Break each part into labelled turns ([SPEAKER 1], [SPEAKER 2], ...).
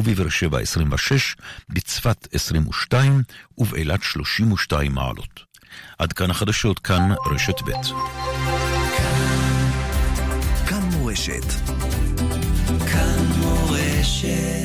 [SPEAKER 1] ובבאר שבע 26, בצפת 22 ובאילת 32 מעלות. עד כאן החדשות, כאן רשת ב'.
[SPEAKER 2] כאן מורשת. כאן מורשת.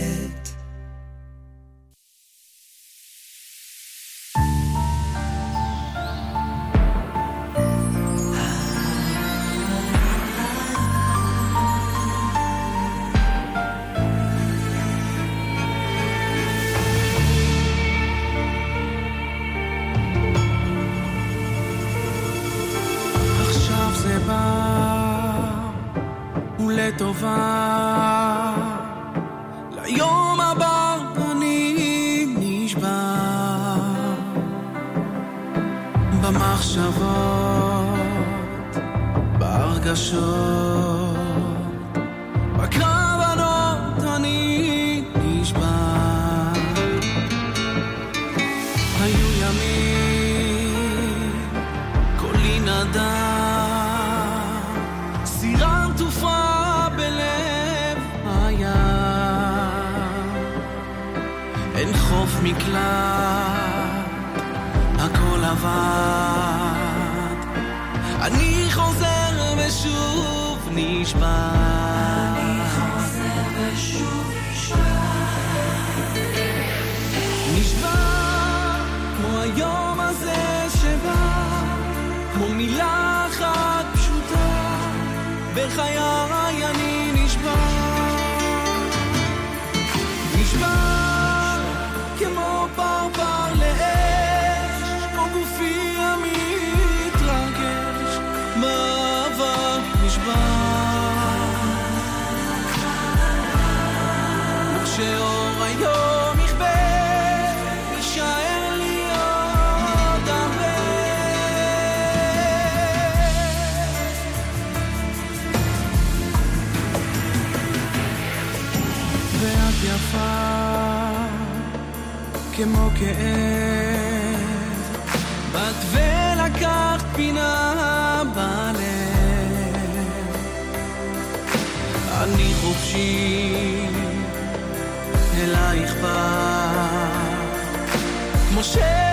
[SPEAKER 3] כמו כאב, באת ולקחת פינה בלב. אני חופשי, אלייך בא, כמו שאני,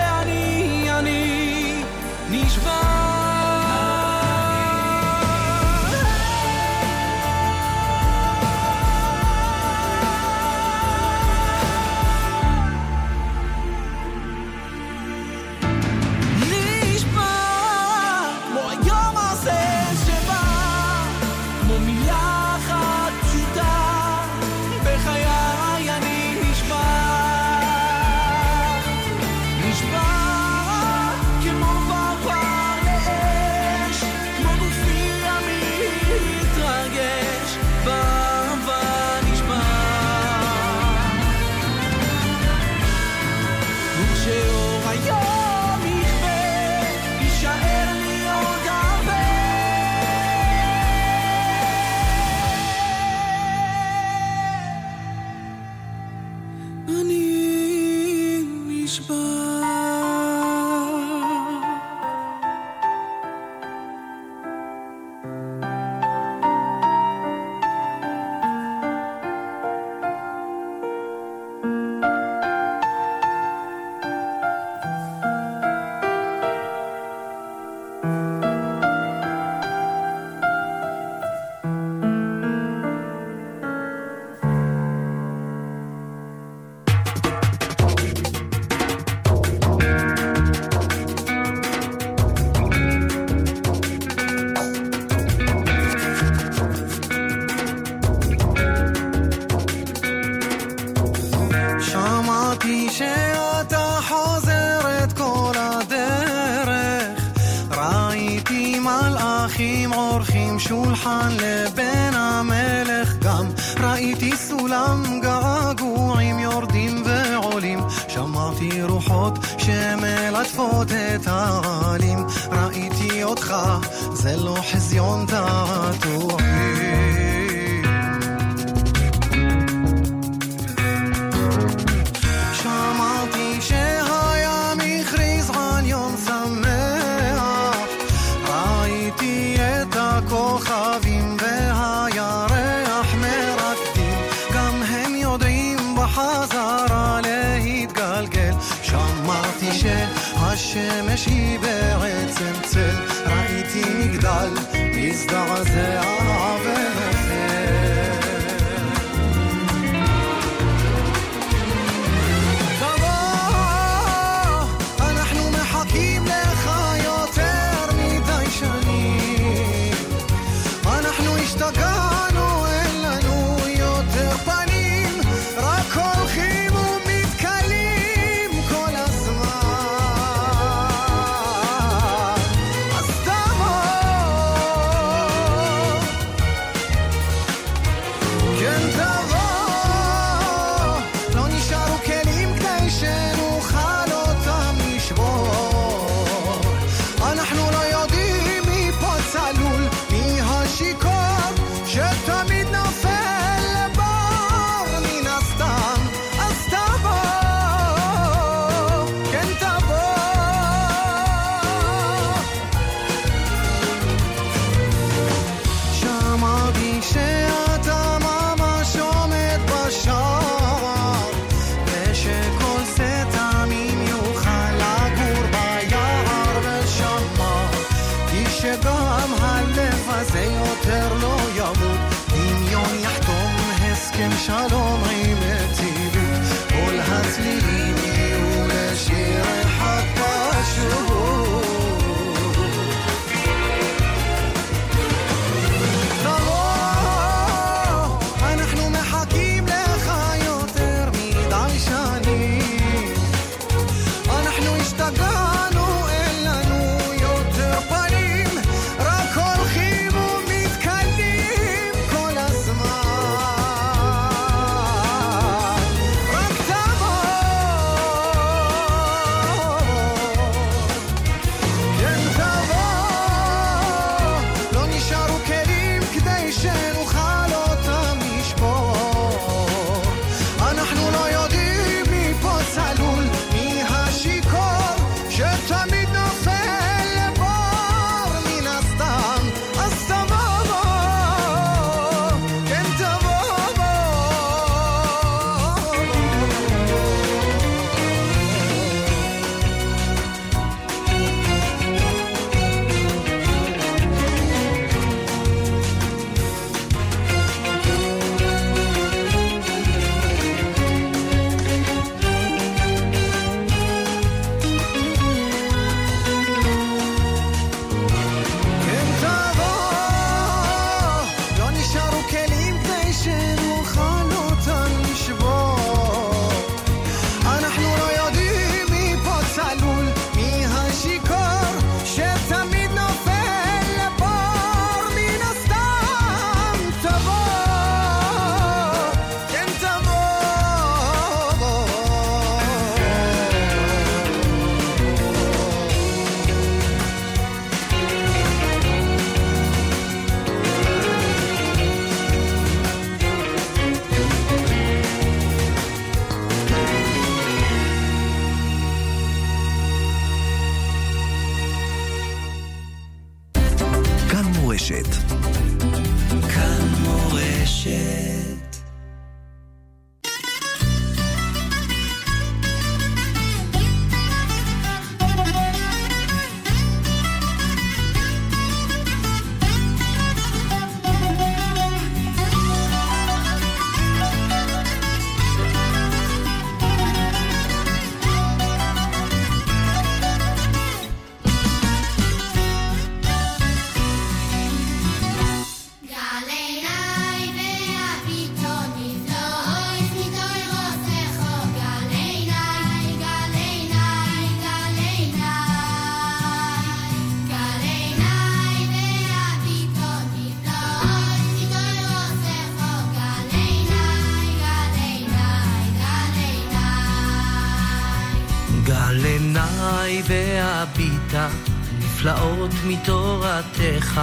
[SPEAKER 4] מתורתך,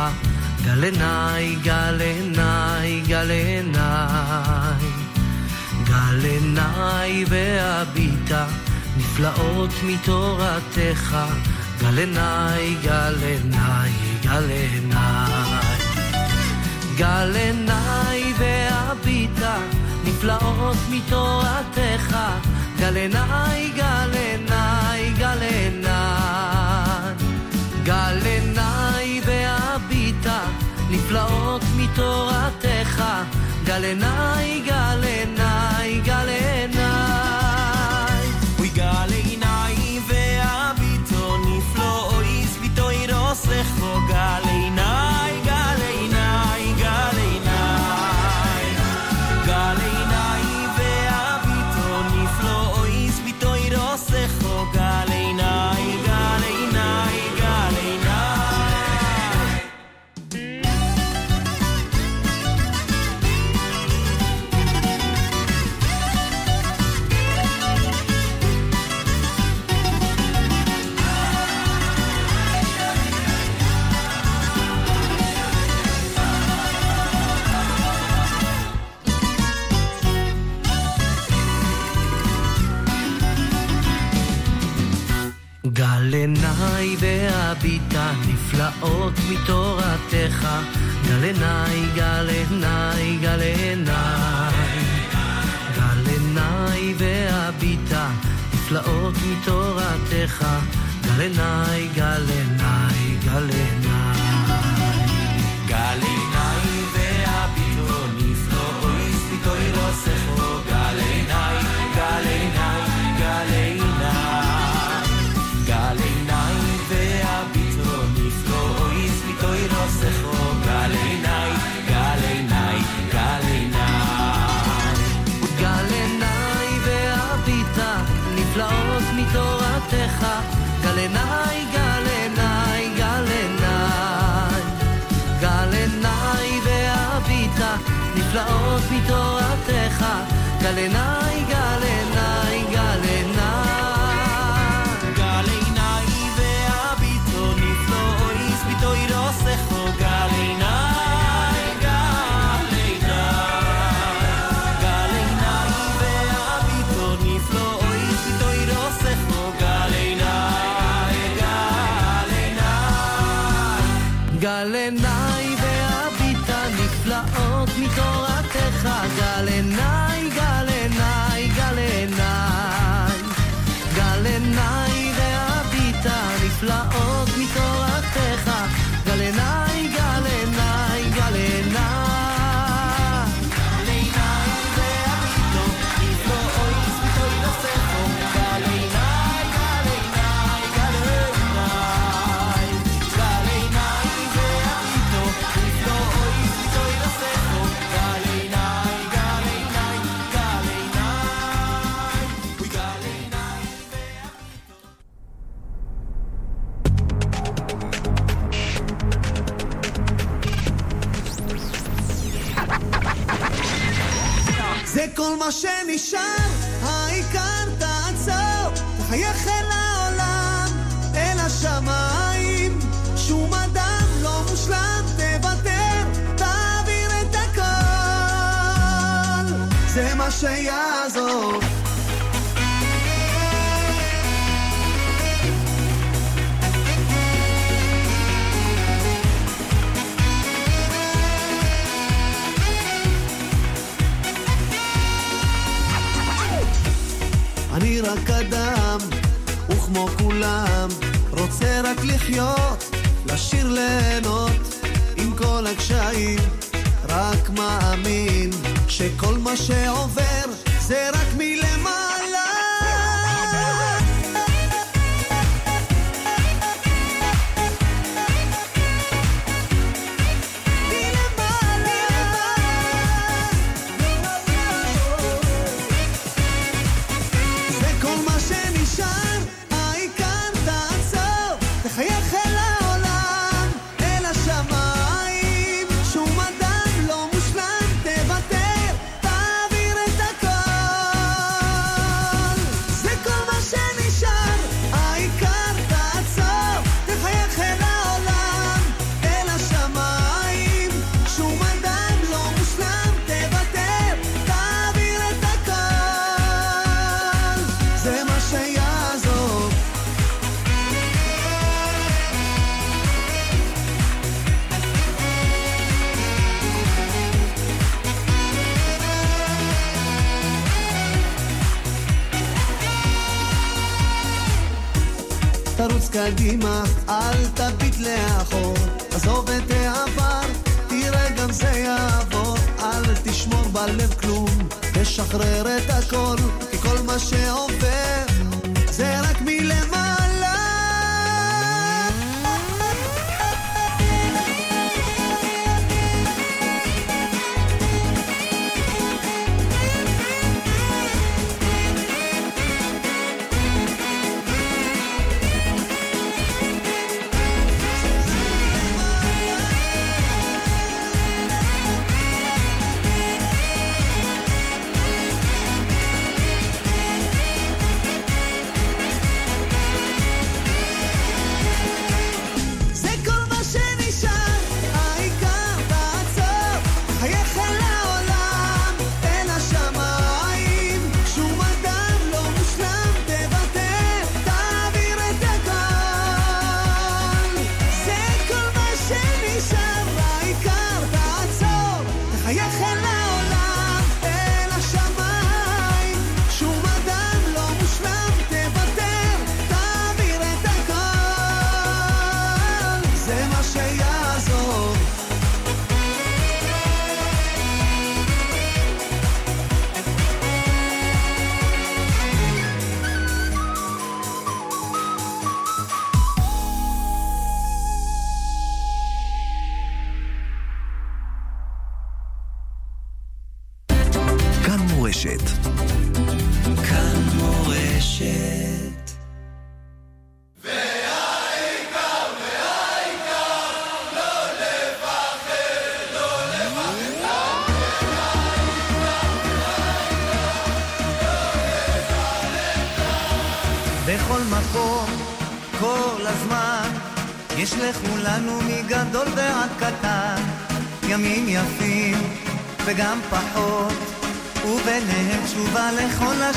[SPEAKER 4] גל עיניי, גל עיניי, גל עיניי. גל עיניי והביטה, נפלאות מתורתך, גל עיניי, גל עיניי, גל עיניי. גל עיניי והביטה, נפלאות מתורתך, גלני, גלני, גלני. גלני והביטה, נפלאות מתורתך, גלני, גלני,
[SPEAKER 5] מה שנשאר, העיקר תעצור, תחייך אל העולם, אל השמיים, שום אדם לא מושלם, תוותר, תעביר את הכל, זה מה שיעזור. רק אדם, וכמו כולם, רוצה רק לחיות, לשיר ליהנות, עם כל הקשיים, רק מאמין שכל מה שעובר זה רק מלמעלה.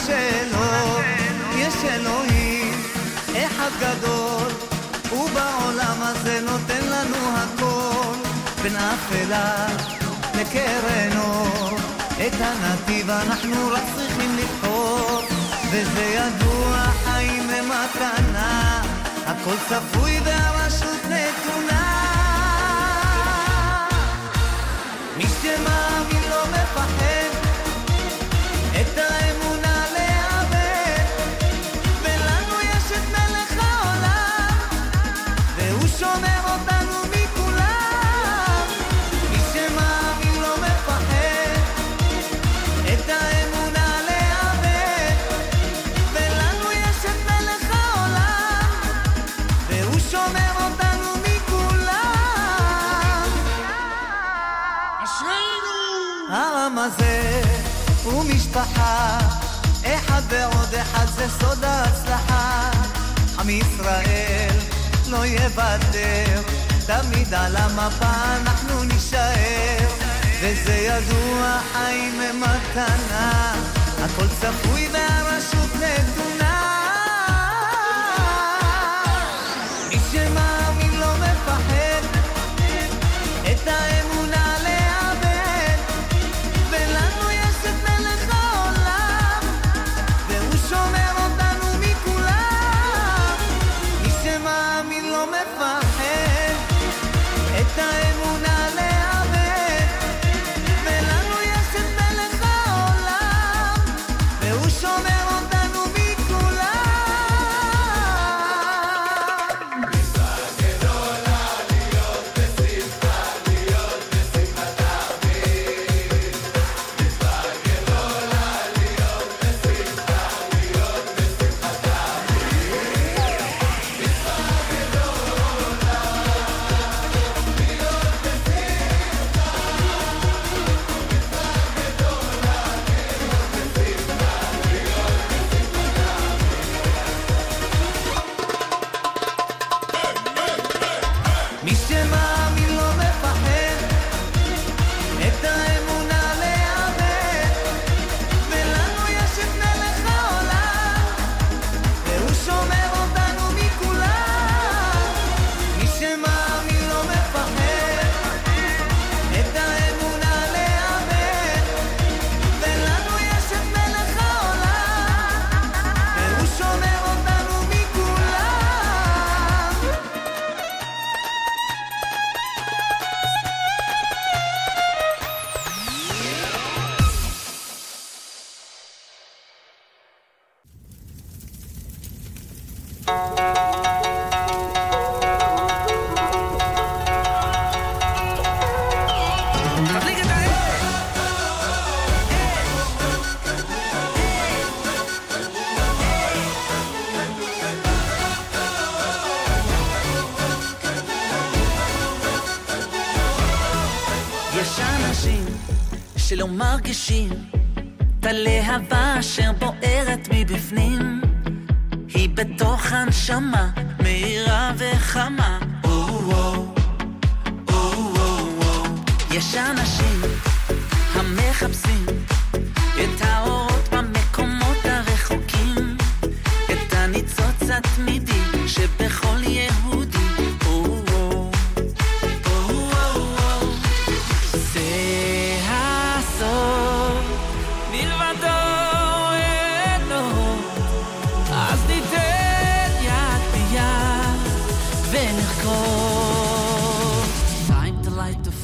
[SPEAKER 5] שלו יש אלוהים אחד גדול, ובעולם הזה נותן לנו הכל, בין אפלה לקרן אור, את הנתיב אנחנו רק צריכים לבחור, וזה ידוע חיים הם מתנה, הכל צפוי והרע משפחה, אחד ועוד אחד זה סוד ההצלחה. עם ישראל לא יוותר, תמיד על המפה אנחנו נישאר. וזה ידוע, חיים הם הכל צפוי והרשות נתונה.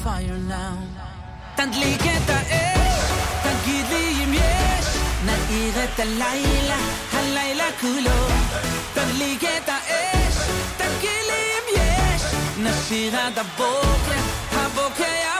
[SPEAKER 6] fire now. תדליק את האש, תגיד לי אם יש, נאיר את הלילה, הלילה כולו. תדליק את האש, תגיד לי אם יש, נשיר עד הבוקר, הבוקר יבוא.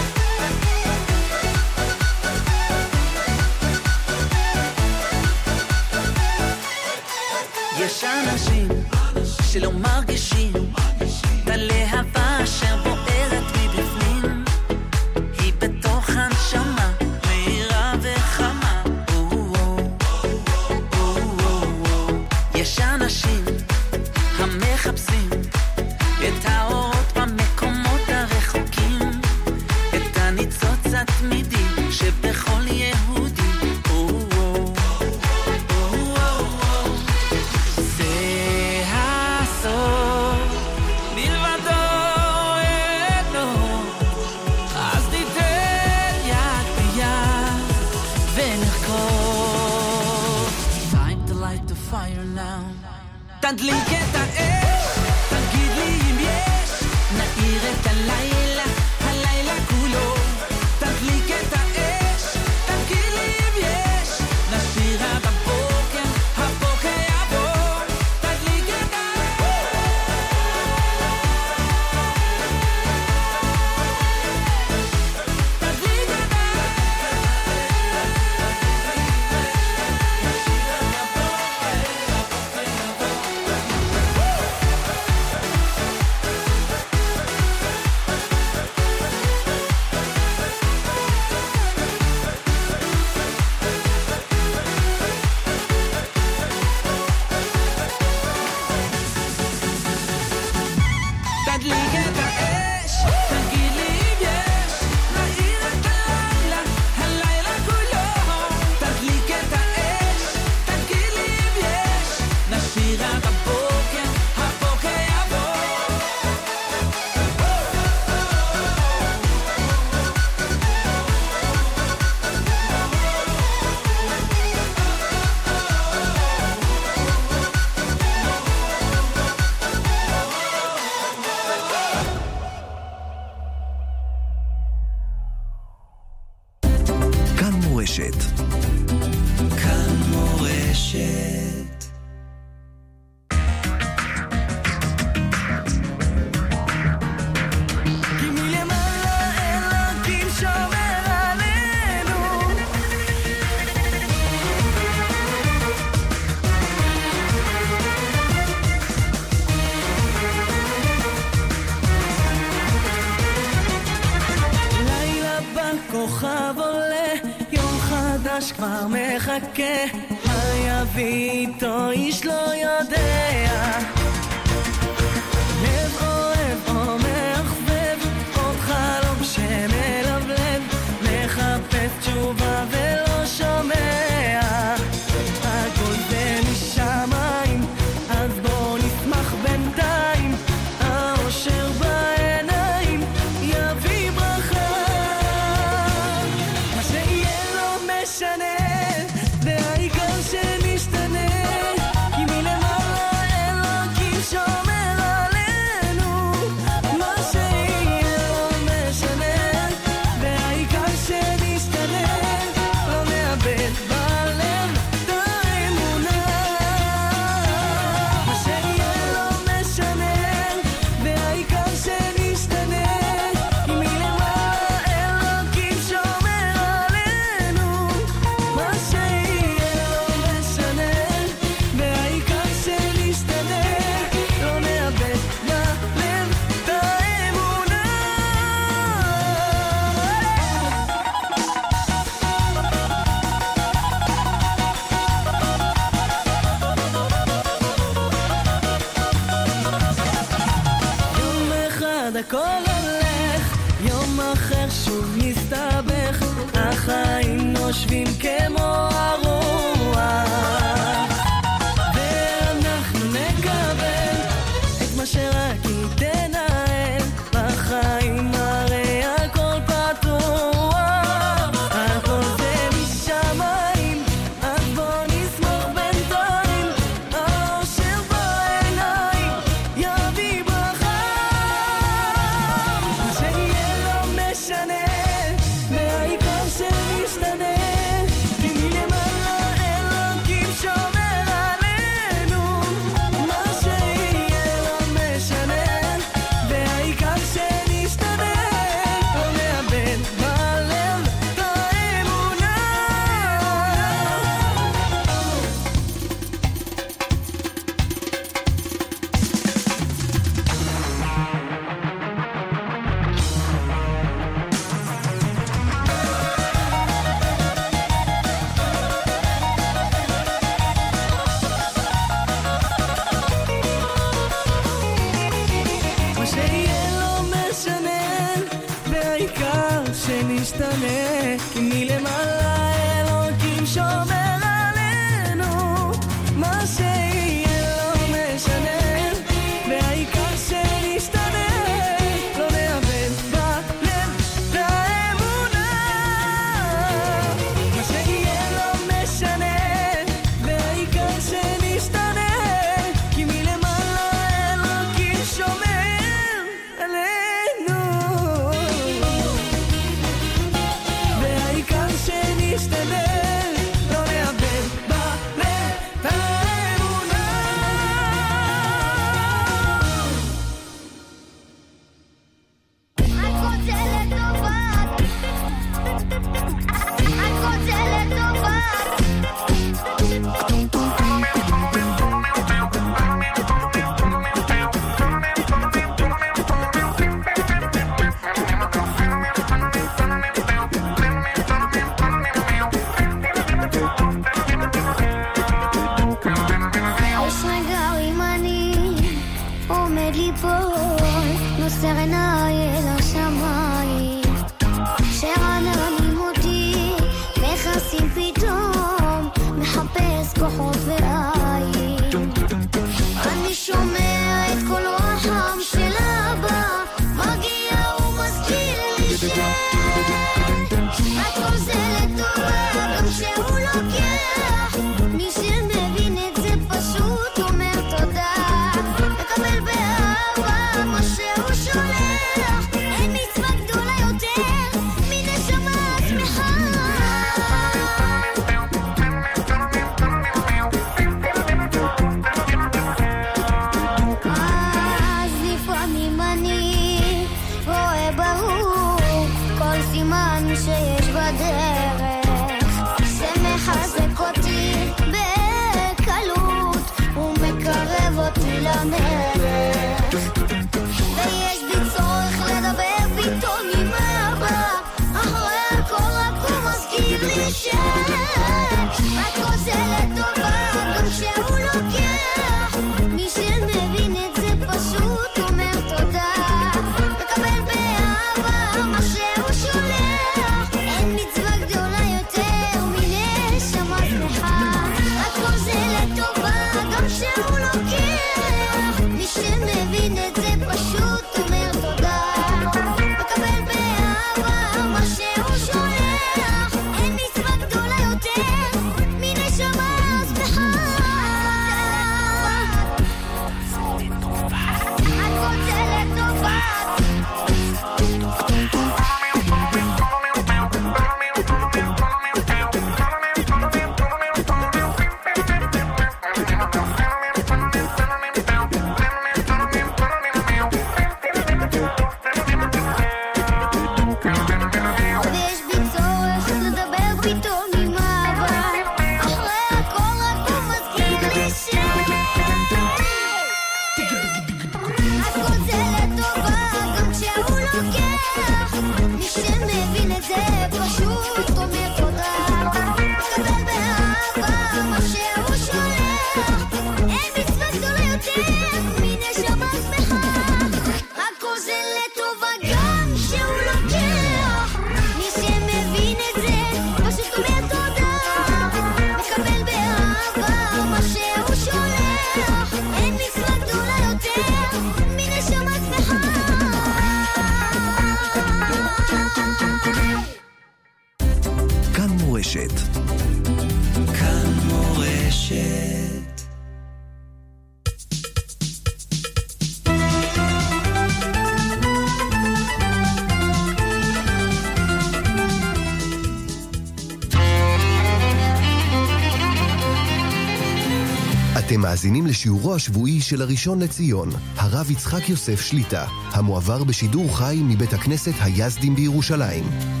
[SPEAKER 2] מאזינים לשיעורו השבועי של הראשון לציון, הרב יצחק יוסף שליטה, המועבר בשידור חי מבית הכנסת היזדים בירושלים.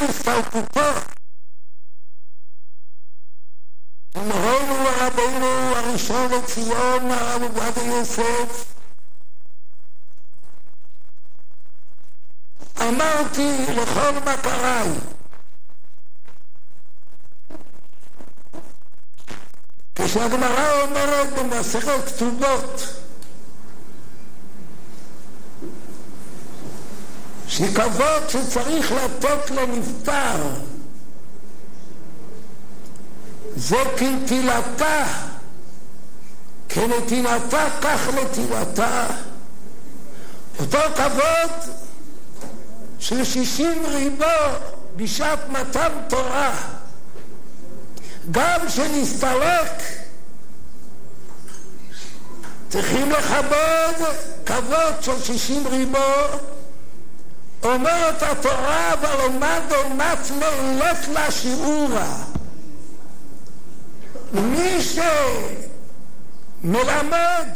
[SPEAKER 7] בזמן הסתלקותו מורנו ורבנו הראשון לציון, הרב עובדיה יוסף, אמרתי לכל מכריי כשהגמרא אומרת במסכת כתובות שכבוד שצריך לתת לנפטר זה כנטילתה, כנתינתה כך נטילתה. אותו כבוד של שישים ריבו בשעת מתן תורה, גם שנסתלק, צריכים לכבד כבוד של שישים ריבו אומרת התורה, ולומד ומצנה ילך לה שיעורה. מי שמלמד,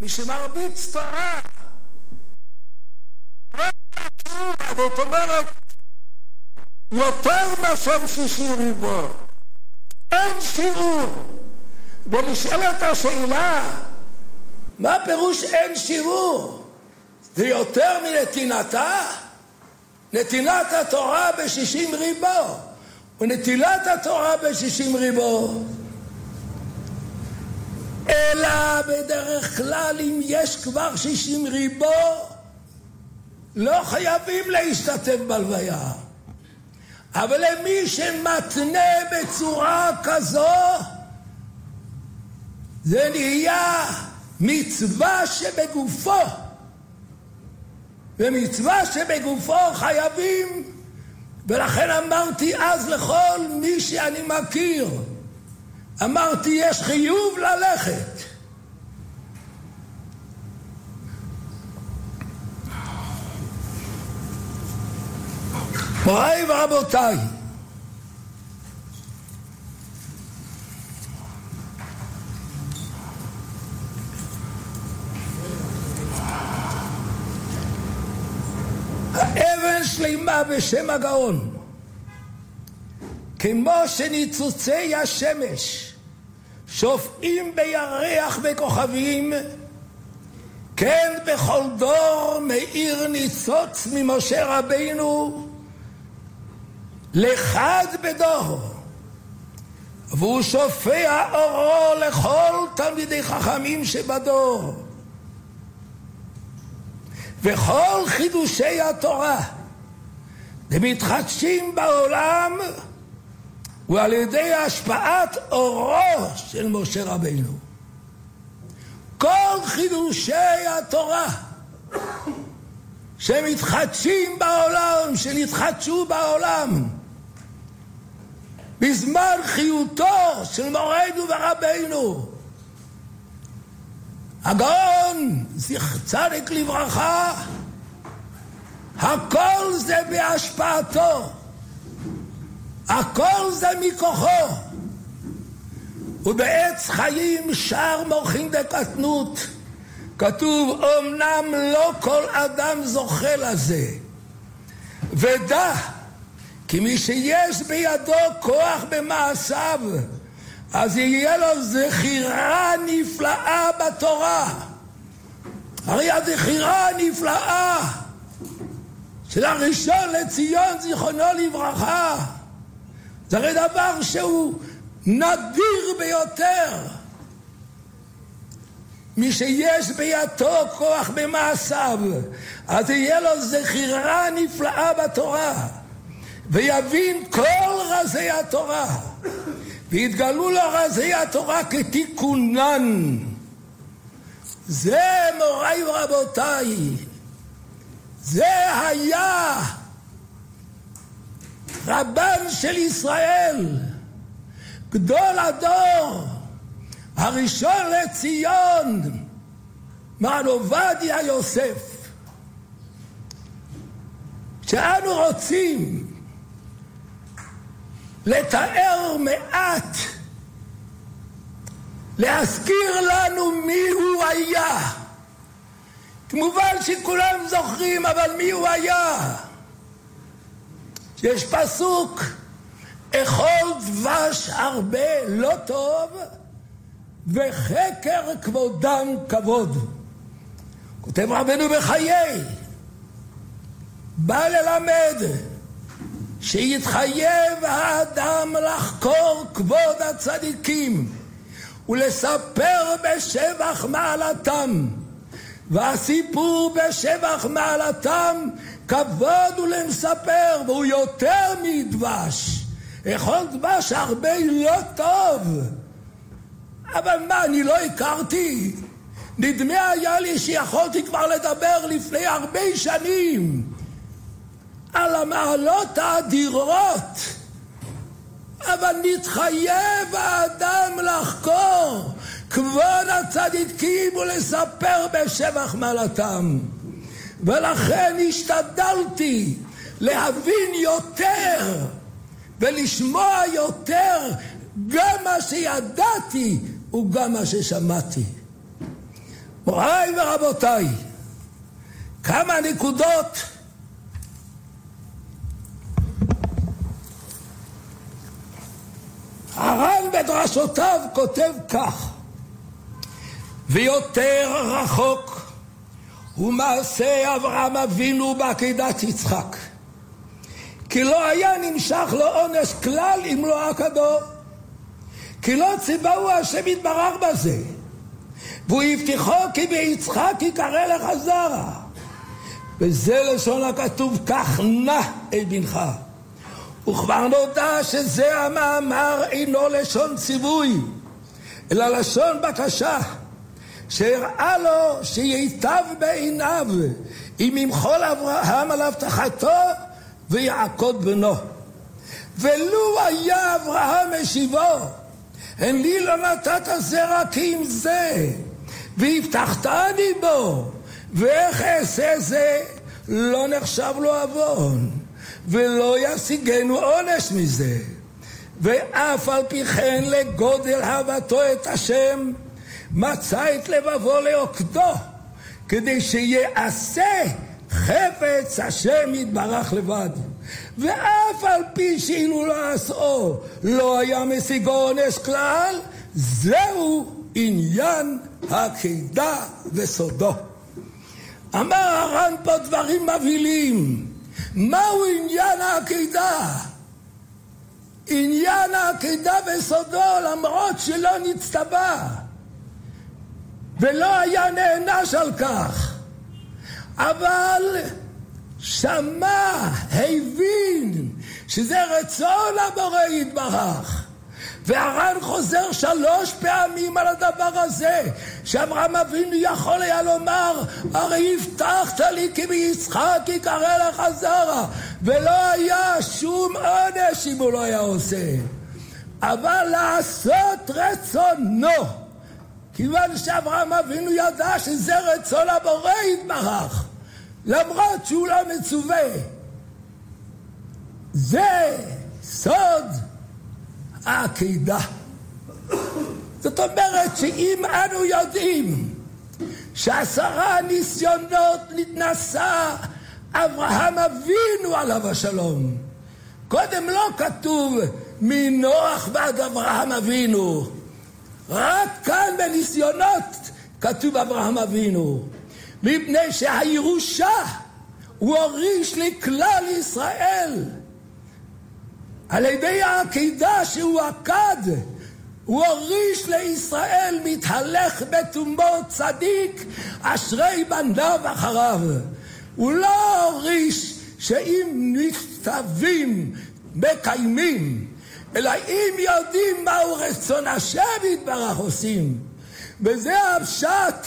[SPEAKER 7] מי שמרביץ תורה, זאת אומרת, יותר מאשר שישי ריבו. אין שיעור. ונשאלת השאלה, מה פירוש אין שיעור? זה יותר מנתינתה? נתינת התורה בשישים ריבו. ונטילת התורה בשישים ריבו. אלא בדרך כלל אם יש כבר שישים ריבו לא חייבים להשתתף בלוויה אבל למי שמתנה בצורה כזו זה נהיה מצווה שבגופו ומצווה שבגופו חייבים, ולכן אמרתי אז לכל מי שאני מכיר, אמרתי יש חיוב ללכת. מוריי ורבותיי, שלימה בשם הגאון, כמו שניצוצי השמש שופעים בירח וכוכבים, כן בכל דור מאיר ניצוץ ממשה רבינו לחד בדור, והוא שופע אורו לכל תלמידי חכמים שבדור. וכל חידושי התורה מתחדשים בעולם ועל ידי השפעת אורו של משה רבינו. כל חידושי התורה שמתחדשים בעולם, שנתחדשו בעולם, בזמן חיותו של מורנו ורבינו, הגאון, זכר צדיק לברכה, הכל זה בהשפעתו, הכל זה מכוחו. ובעץ חיים שר מורחים דקטנות, כתוב, אמנם לא כל אדם זוכה לזה, ודע כי מי שיש בידו כוח במעשיו, אז יהיה לו זכירה נפלאה בתורה. הרי הזכירה הנפלאה של הראשון לציון, זיכרונו לברכה, זה הרי דבר שהוא נדיר ביותר. מי שיש בידו כוח במעשיו, אז תהיה לו זכירה נפלאה בתורה, ויבין כל רזי התורה, ויתגלו לו רזי התורה כתיקונן. זה מוריי ורבותיי, זה היה רבן של ישראל, גדול הדור, הראשון לציון, מר עובדיה יוסף. כשאנו רוצים לתאר מעט, להזכיר לנו מי. כמובן שכולם זוכרים, אבל מי הוא היה? יש פסוק, אכול דבש הרבה לא טוב, וחקר כבודם כבוד. כותב רבנו בחיי, בא ללמד שיתחייב האדם לחקור כבוד הצדיקים ולספר בשבח מעלתם. והסיפור בשבח מעלתם כבוד הוא למספר, והוא יותר מדבש. אכול דבש הרבה לא טוב. אבל מה, אני לא הכרתי? נדמה היה לי שיכולתי כבר לדבר לפני הרבה שנים על המעלות האדירות, אבל נתחייב האדם לחקור כבוד הצדיקים ולספר בשבח מעלתם. ולכן השתדלתי להבין יותר ולשמוע יותר גם מה שידעתי וגם מה ששמעתי. מוריי ורבותיי, כמה נקודות הר"ן בדרשותיו כותב כך: ויותר רחוק הוא מעשה אברהם אבינו בעקידת יצחק. כי לא היה נמשך לו עונש כלל אם לא עקדו. כי לא ציווהו השם יתברך בזה. והוא הבטיחו כי ביצחק יקרא לך זרע. וזה לשון הכתוב, כך נא אל בנך. וכבר נודע שזה המאמר אינו לשון ציווי, אלא לשון בקשה. שהראה לו שייטב בעיניו אם ימחול אברהם על הבטחתו ויעקוד בנו. ולו היה אברהם משיבו, אין לי לא נתת זרע כי אם זה, והבטחתני בו, ואיך אעשה זה, לא נחשב לו עוון, ולא ישיגנו עונש מזה. ואף על פי כן לגודל אהבתו את השם, מצא את לבבו לעוקדו, כדי שיעשה חפץ השם יתברך לבד. ואף על פי שאילו לא עשו, לא היה משיגו עונש כלל, זהו עניין הקידה וסודו. אמר הר"ן פה דברים מבהילים. מהו עניין העקידה? עניין העקידה וסודו למרות שלא נצטווה. ולא היה נענש על כך. אבל שמע, הבין, שזה רצון הבורא יתברך. והר"ן חוזר שלוש פעמים על הדבר הזה, שאברהם אבינו יכול היה לומר, הרי הבטחת לי כי ביצחק יקרא לך זרע, ולא היה שום עונש אם הוא לא היה עושה. אבל לעשות רצונו. כיוון שאברהם אבינו ידע שזה רצון הבורא יתברך, למרות שהוא לא מצווה. זה סוד העקידה. זאת אומרת שאם אנו יודעים שעשרה ניסיונות נתנסה אברהם אבינו עליו השלום, קודם לא כתוב מנוח ועד אברהם אבינו, רק כאן בניסיונות כתוב אברהם אבינו, מפני שהירושה הוא הוריש לכלל ישראל. על ידי העקידה שהוא עקד, הוא הוריש לישראל מתהלך בתומו צדיק, אשרי בניו אחריו. הוא לא הוריש שאם נכתבים מקיימים, אלא אם יודעים מהו רצון השם יתברך עושים. וזה הפשט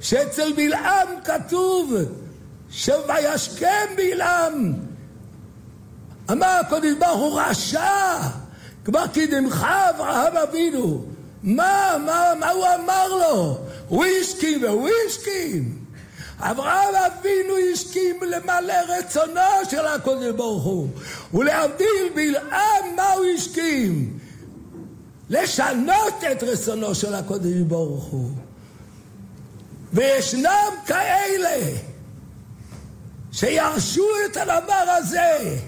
[SPEAKER 7] שאצל בלעם כתוב שוישכם בלעם אמר הקודש ברוך הוא רשע כבר קידמך אברהם אבינו מה, מה, מה הוא אמר לו? הוא הסכים אברהם אבינו הסכים למלא רצונו של הקודש ברוך הוא ולהבדיל בלעם מה הוא הסכים? לשנות את רצונו של הקודש ברוך הוא וישנם כאלה שירשו את הדבר הזה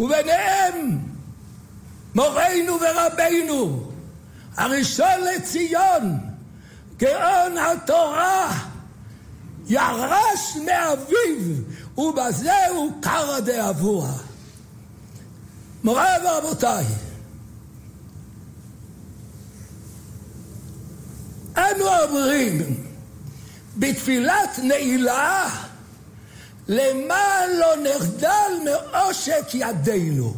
[SPEAKER 7] וביניהם מורנו ורבנו הראשון לציון גאון התורה ירש מאביו ובזה הוא קרא דאבוה מוריי ורבותיי אנו אומרים בתפילת נעילה למען לא נחדל מעושק ידינו.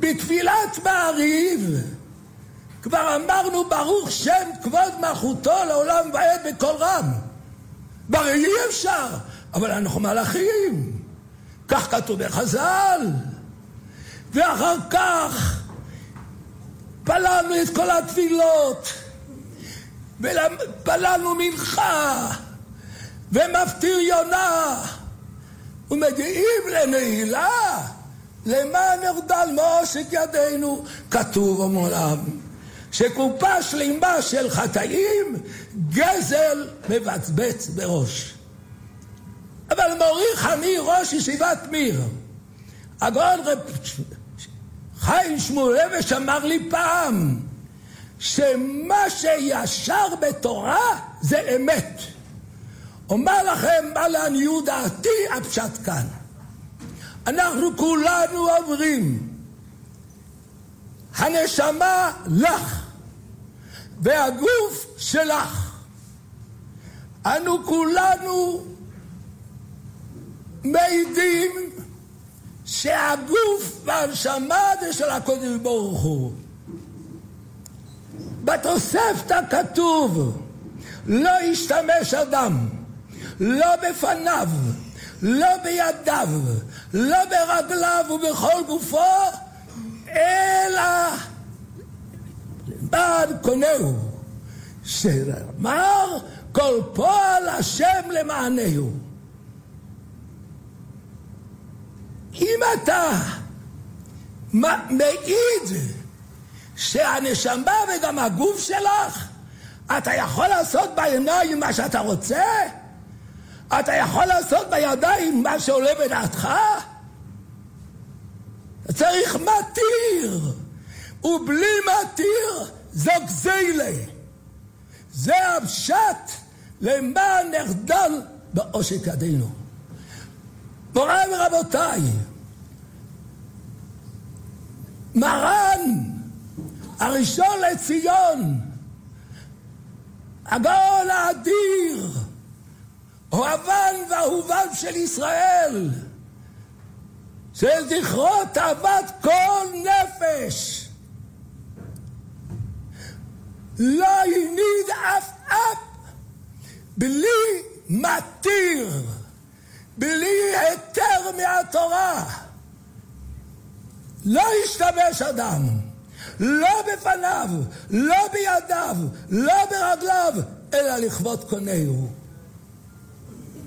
[SPEAKER 7] בתפילת מעריב כבר אמרנו ברוך שם כבוד מלכותו לעולם ועד בקול רם. והרי אי אפשר, אבל אנחנו מלאכים. כך כתוב בחז"ל. ואחר כך פללנו את כל התפילות, ופללנו מנחה, ומפטיר יונה, ומגיעים לנעילה, למען ירדל מעושק ידינו, כתוב המולם, שקופה שלמה של חטאים, גזל מבצבץ בראש. אבל מורי חמי, ראש ישיבת מיר, הגאון רב חיים שמואלביץ' אמר לי פעם, שמה שישר בתורה זה אמת. אומר לכם מה לעניות דעתי הפשט כאן. אנחנו כולנו עוברים. הנשמה לך והגוף שלך. אנו כולנו מעידים שהגוף והנשמה זה של הקודש ברוך הוא. בתוספתא כתוב לא ישתמש אדם לא בפניו, לא בידיו, לא ברגליו ובכל גופו, אלא למען קונהו, שאמר כל פועל השם למענהו. אם אתה מעיד שהנשמה וגם הגוף שלך, אתה יכול לעשות בעיניים מה שאתה רוצה? אתה יכול לעשות בידיים מה שעולה בדעתך? צריך מתיר, ובלי מתיר זו גזילה. זה הפשט למען נחדל בעושק ידינו. מוריי ורבותיי, מרן הראשון לציון, הגאון האדיר, אוהבן ואהובן של ישראל, שזכרו תאוות כל נפש. לא הניד אף אף בלי מתיר, בלי היתר מהתורה. לא ישתמש אדם, לא בפניו, לא בידיו, לא ברגליו, אלא לכבוד קונהו.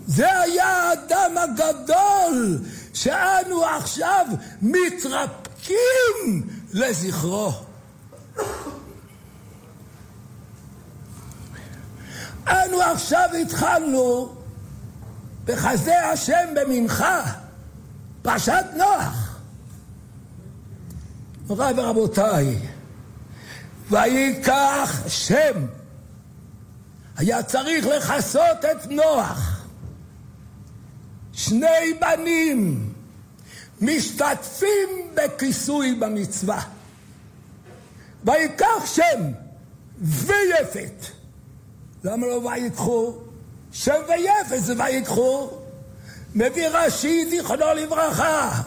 [SPEAKER 7] זה היה האדם הגדול שאנו עכשיו מתרפקים לזכרו. אנו עכשיו התחלנו בחסדי השם במנחה, פרשת נוח. מוריי ורבותיי, ויקח שם, היה צריך לכסות את נוח. שני בנים, משתתפים בכיסוי במצווה. ויקח שם ויפת. למה לא ויקחו? שם ויפת זה ויקחו. מביא רש"י, זיכרונו לברכה.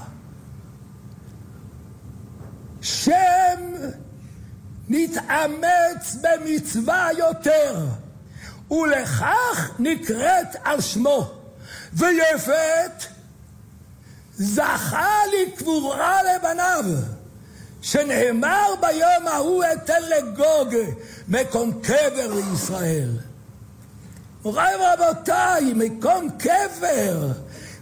[SPEAKER 7] שם נתאמץ במצווה יותר, ולכך נקראת על שמו. ויפת זכה לקבורה לבניו, שנאמר ביום ההוא אתן לגוג מקום קבר לישראל. מוריי ורבותיי, מקום קבר.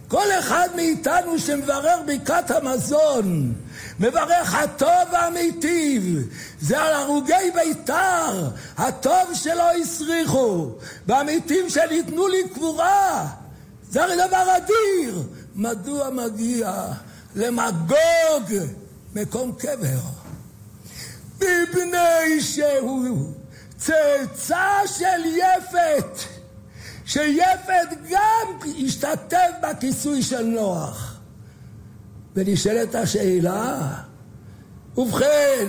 [SPEAKER 7] כל אחד מאיתנו שמברר ברכת המזון, מברך הטוב והמיטיב, זה על הרוגי ביתר, הטוב שלא הסריחו, והמיטיב שניתנו לקבורה. זה הרי דבר אדיר. מדוע מגיע למגוג מקום קבר? מפני שהוא צאצא של יפת, שיפת גם השתתף בכיסוי של נוח. ונשאלת השאלה, ובכן,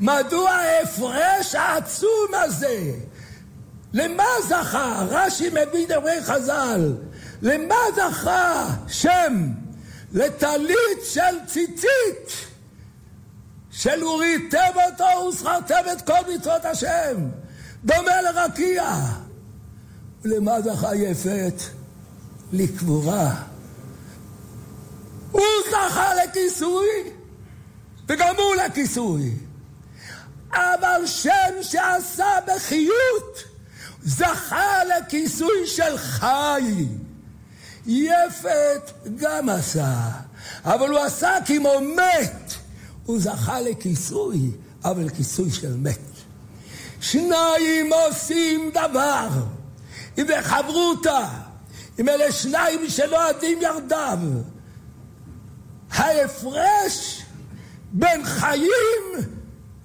[SPEAKER 7] מדוע ההפרש העצום הזה? למה זכה? רש"י מביא דברי חז"ל. למה זכה שם? לטלית של ציצית, של וריתם אותו וזכרתם את כל מצוות השם, דומה לרקיע. ולמה זכה יפת? לקבורה. הוא זכה לכיסוי, וגם הוא לכיסוי. אבל שם שעשה בחיות, זכה לכיסוי של חי. יפת גם עשה, אבל הוא עשה כמו מת. הוא זכה לכיסוי, אבל כיסוי של מת. שניים עושים דבר, וחברותא, אם אלה שניים שלא עדים ירדיו. ההפרש בין חיים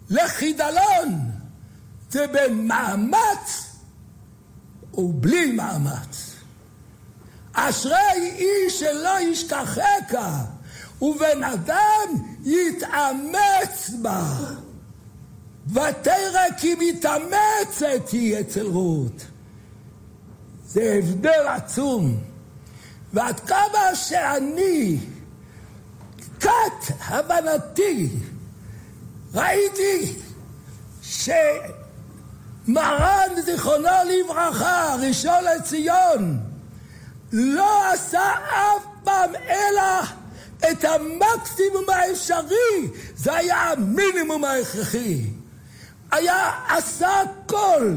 [SPEAKER 7] לחידלון זה בין מאמץ ובלי מאמץ. אשרי איש שלא ישכחך, ובן אדם יתאמץ בה. ותרא כי מתאמצת היא אצל רות. זה הבדל עצום. ועד כמה שאני, כת הבנתי, ראיתי שמרן זיכרונו לברכה, ראשון לציון, לא עשה אף פעם אלא את המקסימום האפשרי, זה היה המינימום ההכרחי. היה, עשה הכל,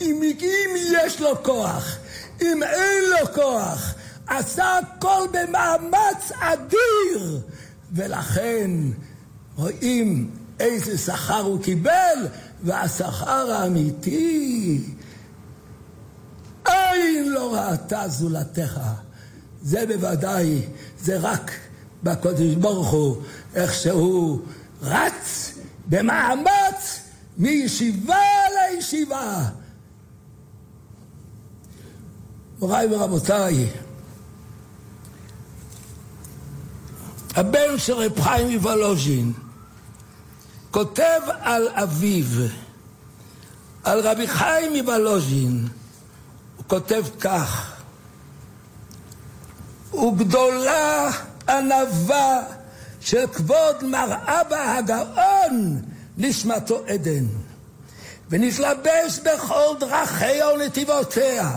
[SPEAKER 7] אם, אם יש לו כוח, אם אין לו כוח, עשה הכל במאמץ אדיר, ולכן רואים איזה שכר הוא קיבל, והשכר האמיתי עין לא ראתה זולתך. זה בוודאי, זה רק בקודש ברוך הוא, איך שהוא רץ במאמץ מישיבה לישיבה. מוריי ורבותיי, הבן של רב חיים מוולוז'ין כותב על אביו, על רבי חיים מוולוז'ין, כותב כך: וגדולה ענווה של כבוד מר אבא הגאון נשמתו עדן, ונתלבש בכל דרכיה ונתיבותיה,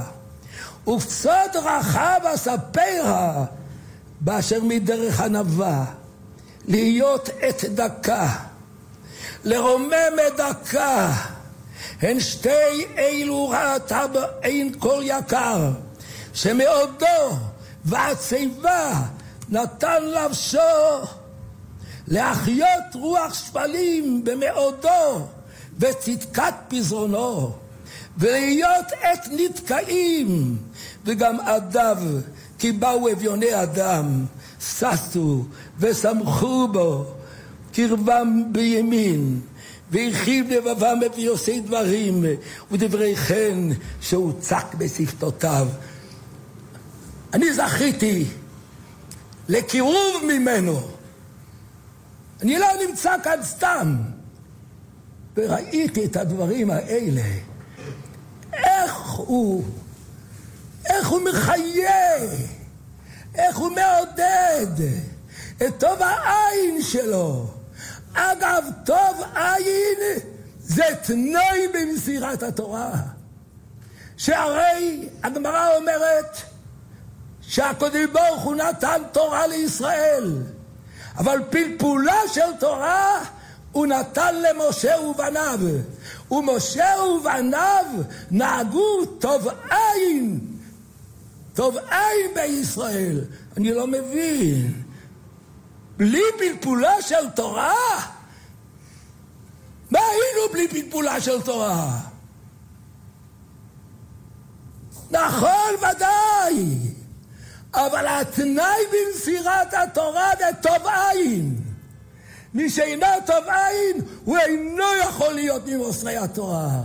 [SPEAKER 7] וקצות דרכיו אספרה, באשר מדרך ענווה, להיות את דקה, לרומם את דקה, הן שתי אלו ראתה באין כל יקר, שמאודו והציבה נתן לבשו להחיות רוח שפלים במאודו וצדקת פזרונו, ולהיות עת נתקעים, וגם עדיו, כי באו אביוני אדם, ששו ושמחו בו, קרבם בימין. והרחיב לבבם בפיוסי דברים ודברי חן שהוצק בשפתותיו. אני זכיתי לקירוב ממנו. אני לא נמצא כאן סתם. וראיתי את הדברים האלה. איך הוא, איך הוא מחיה, איך הוא מעודד את טוב העין שלו. אגב, טוב עין זה תנאי במסירת התורה. שהרי הגמרא אומרת שהקודם ברוך הוא נתן תורה לישראל, אבל פלפולה של תורה הוא נתן למשה ובניו, ומשה ובניו נהגו טוב עין, טוב עין בישראל. אני לא מבין. בלי פלפולה של תורה? מה היינו בלי פלפולה של תורה? נכון, ודאי, אבל התנאי במסירת התורה זה טוב עין. מי שאינו טוב עין, הוא אינו יכול להיות ממוסרי התורה.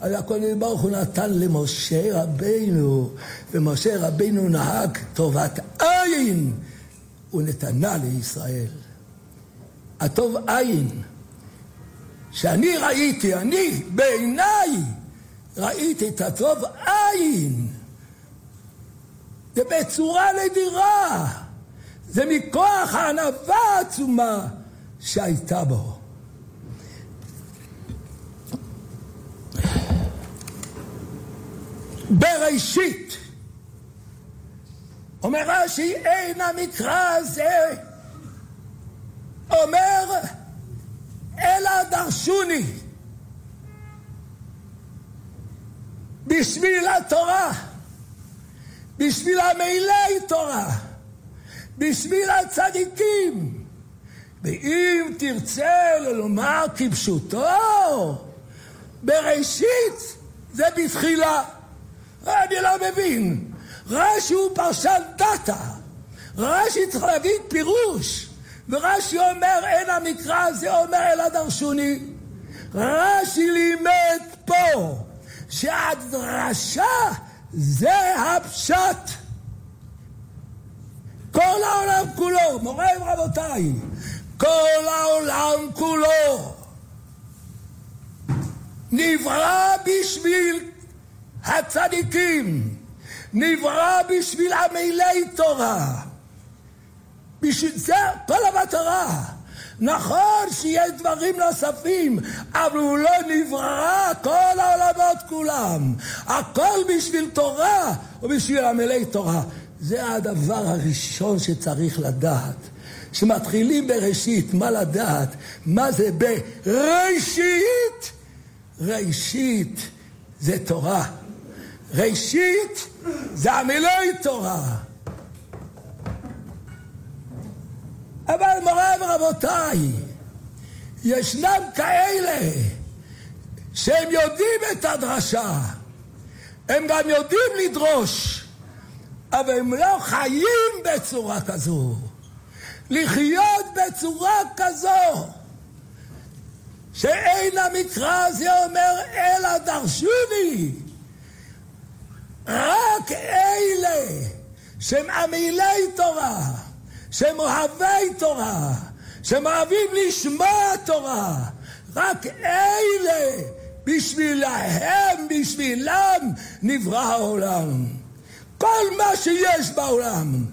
[SPEAKER 7] אז הקודם ברוך הוא נתן למשה רבינו, ומשה רבינו נהג טובת עין, הוא נתנה לישראל. הטוב עין, שאני ראיתי, אני בעיניי ראיתי את הטוב עין. זה בצורה נדירה. זה מכוח הענווה העצומה שהייתה בו. בראשית, אומר רש"י, אין המקרא הזה אומר אלא דרשוני בשביל התורה, בשביל המילי תורה, בשביל הצדיקים. ואם תרצה לומר כפשוטו, בראשית זה בתחילה. אני לא מבין. רש"י הוא פרשן דתא. רש"י צריך להגיד פירוש. ורש"י אומר אין המקרא הזה אומר אלא דרשוני. רש"י לימד פה שהדרשה זה הפשט. כל העולם כולו, מוריי ורבותיי, כל העולם כולו נברא בשביל הצדיקים, נברא בשביל עמלי תורה. בשביל זה כל המטרה. נכון שיש דברים נוספים, אבל הוא לא נברא כל העולמות כולם. הכל בשביל תורה ובשביל עמלי תורה. זה הדבר הראשון שצריך לדעת. כשמתחילים בראשית, מה לדעת? מה זה בראשית? ראשית זה תורה. ראשית זה עמלי תורה. אבל מוריי ורבותיי, ישנם כאלה שהם יודעים את הדרשה, הם גם יודעים לדרוש, אבל הם לא חיים בצורה כזו. לחיות בצורה כזו, שאין המקרא הזה אומר אלא דרשוני. רק אלה שהם עמילי תורה, שהם אוהבי תורה, שהם אוהבים לשמוע תורה, רק אלה, בשבילהם, בשבילם, נברא העולם. כל מה שיש בעולם,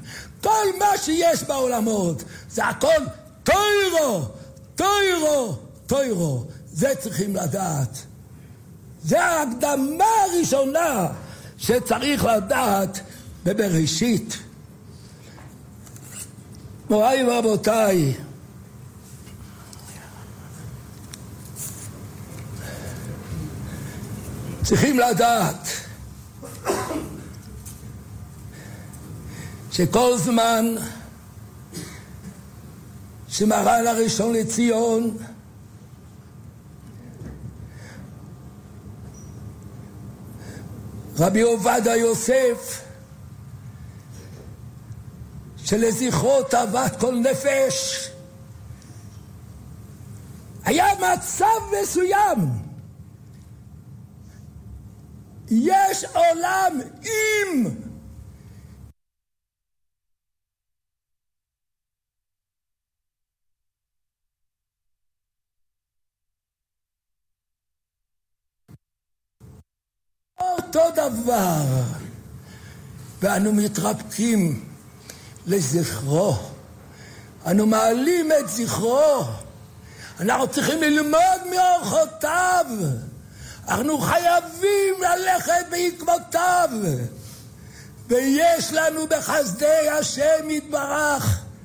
[SPEAKER 7] כל מה שיש בעולמות, זה הכל טוירו, טוירו, טוירו. זה צריכים לדעת. זה ההקדמה הראשונה שצריך לדעת בבראשית. מוריי ורבותיי, צריכים לדעת שכל זמן שמרן הראשון לציון רבי עובדיה יוסף שלזכרו תאוות כל נפש. היה מצב מסוים. יש עולם עם אותו דבר, ואנו מתרפקים לזכרו. אנו מעלים את זכרו. אנחנו צריכים ללמוד מאורחותיו. אנחנו חייבים ללכת בעקבותיו. ויש לנו בחסדי השם יתברך